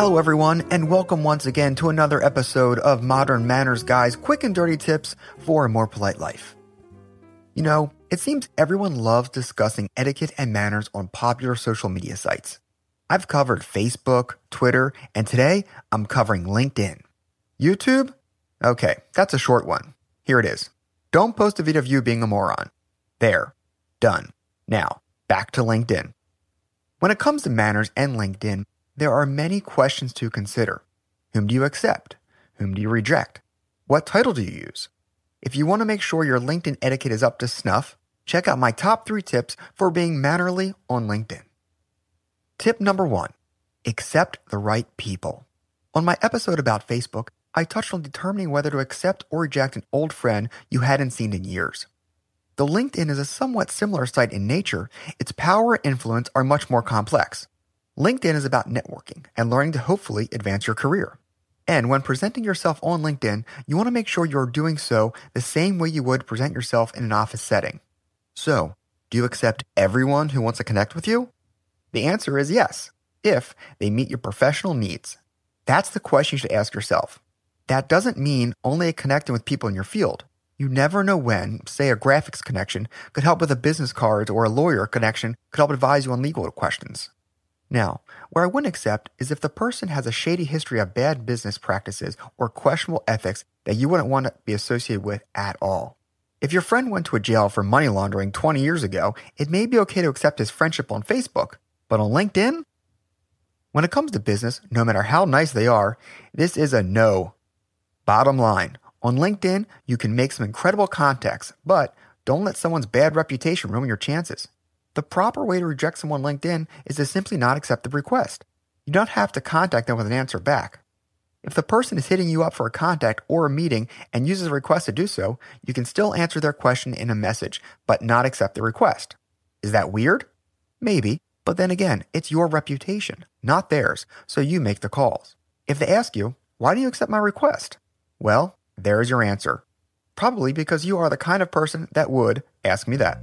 Hello, everyone, and welcome once again to another episode of Modern Manners Guys quick and dirty tips for a more polite life. You know, it seems everyone loves discussing etiquette and manners on popular social media sites. I've covered Facebook, Twitter, and today I'm covering LinkedIn. YouTube? Okay, that's a short one. Here it is. Don't post a video of you being a moron. There. Done. Now, back to LinkedIn. When it comes to manners and LinkedIn, there are many questions to consider. Whom do you accept? Whom do you reject? What title do you use? If you want to make sure your LinkedIn etiquette is up to snuff, check out my top three tips for being mannerly on LinkedIn. Tip number one accept the right people. On my episode about Facebook, I touched on determining whether to accept or reject an old friend you hadn't seen in years. Though LinkedIn is a somewhat similar site in nature, its power and influence are much more complex. LinkedIn is about networking and learning to hopefully advance your career. And when presenting yourself on LinkedIn, you want to make sure you're doing so the same way you would present yourself in an office setting. So, do you accept everyone who wants to connect with you? The answer is yes, if they meet your professional needs. That's the question you should ask yourself. That doesn't mean only connecting with people in your field. You never know when, say, a graphics connection could help with a business card or a lawyer connection could help advise you on legal questions. Now, where I wouldn't accept is if the person has a shady history of bad business practices or questionable ethics that you wouldn't want to be associated with at all. If your friend went to a jail for money laundering 20 years ago, it may be okay to accept his friendship on Facebook, but on LinkedIn? When it comes to business, no matter how nice they are, this is a no. Bottom line, on LinkedIn, you can make some incredible contacts, but don't let someone's bad reputation ruin your chances. The proper way to reject someone on LinkedIn is to simply not accept the request. You don't have to contact them with an answer back. If the person is hitting you up for a contact or a meeting and uses a request to do so, you can still answer their question in a message, but not accept the request. Is that weird? Maybe, but then again, it's your reputation, not theirs, so you make the calls. If they ask you, why do you accept my request? Well, there's your answer. Probably because you are the kind of person that would ask me that.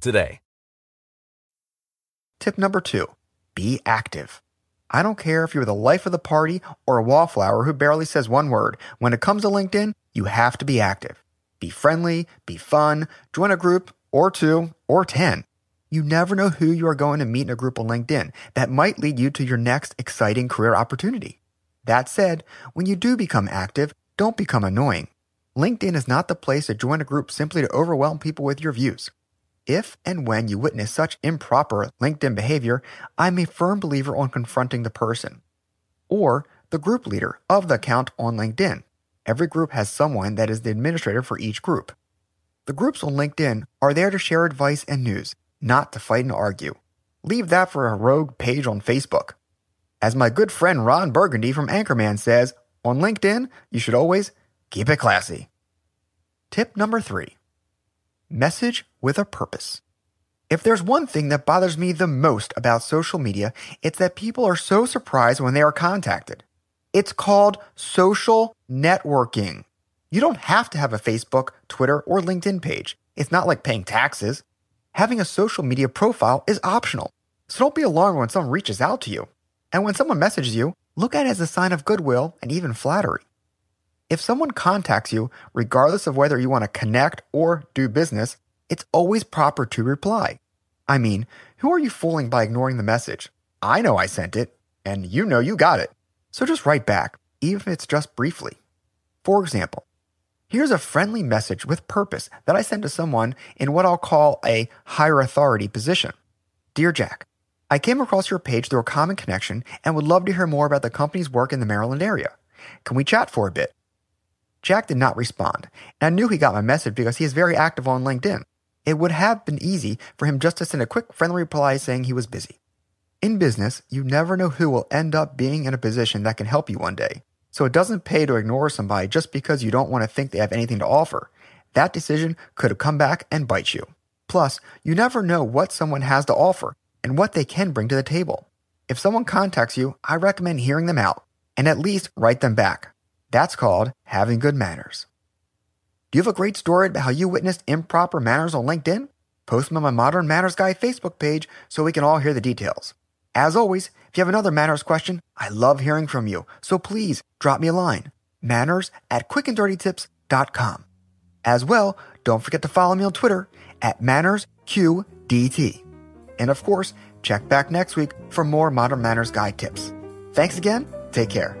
today. Tip number two be active. I don't care if you're the life of the party or a wallflower who barely says one word. When it comes to LinkedIn, you have to be active. Be friendly, be fun, join a group or two or 10. You never know who you are going to meet in a group on LinkedIn that might lead you to your next exciting career opportunity. That said, when you do become active, don't become annoying. LinkedIn is not the place to join a group simply to overwhelm people with your views. If and when you witness such improper LinkedIn behavior, I'm a firm believer on confronting the person or the group leader of the account on LinkedIn. Every group has someone that is the administrator for each group. The groups on LinkedIn are there to share advice and news, not to fight and argue. Leave that for a rogue page on Facebook. As my good friend Ron Burgundy from Anchorman says, on LinkedIn, you should always keep it classy. Tip number three message with a purpose. If there's one thing that bothers me the most about social media, it's that people are so surprised when they are contacted. It's called social networking. You don't have to have a Facebook, Twitter, or LinkedIn page. It's not like paying taxes. Having a social media profile is optional. So don't be alarmed when someone reaches out to you. And when someone messages you, look at it as a sign of goodwill and even flattery. If someone contacts you, regardless of whether you want to connect or do business, it's always proper to reply. I mean, who are you fooling by ignoring the message? I know I sent it, and you know you got it. So just write back, even if it's just briefly. For example, here's a friendly message with purpose that I sent to someone in what I'll call a higher authority position. Dear Jack, I came across your page through a common connection and would love to hear more about the company's work in the Maryland area. Can we chat for a bit? Jack did not respond, and I knew he got my message because he is very active on LinkedIn. It would have been easy for him just to send a quick friendly reply saying he was busy. In business, you never know who will end up being in a position that can help you one day. So it doesn't pay to ignore somebody just because you don't want to think they have anything to offer. That decision could have come back and bite you. Plus, you never know what someone has to offer and what they can bring to the table. If someone contacts you, I recommend hearing them out and at least write them back. That's called having good manners. Do you have a great story about how you witnessed improper manners on LinkedIn? Post them on my Modern Manners Guy Facebook page so we can all hear the details. As always, if you have another manners question, I love hearing from you, so please drop me a line. Manners at quickanddirtytips.com. As well, don't forget to follow me on Twitter at MannersQDT. And of course, check back next week for more Modern Manners Guy tips. Thanks again. Take care.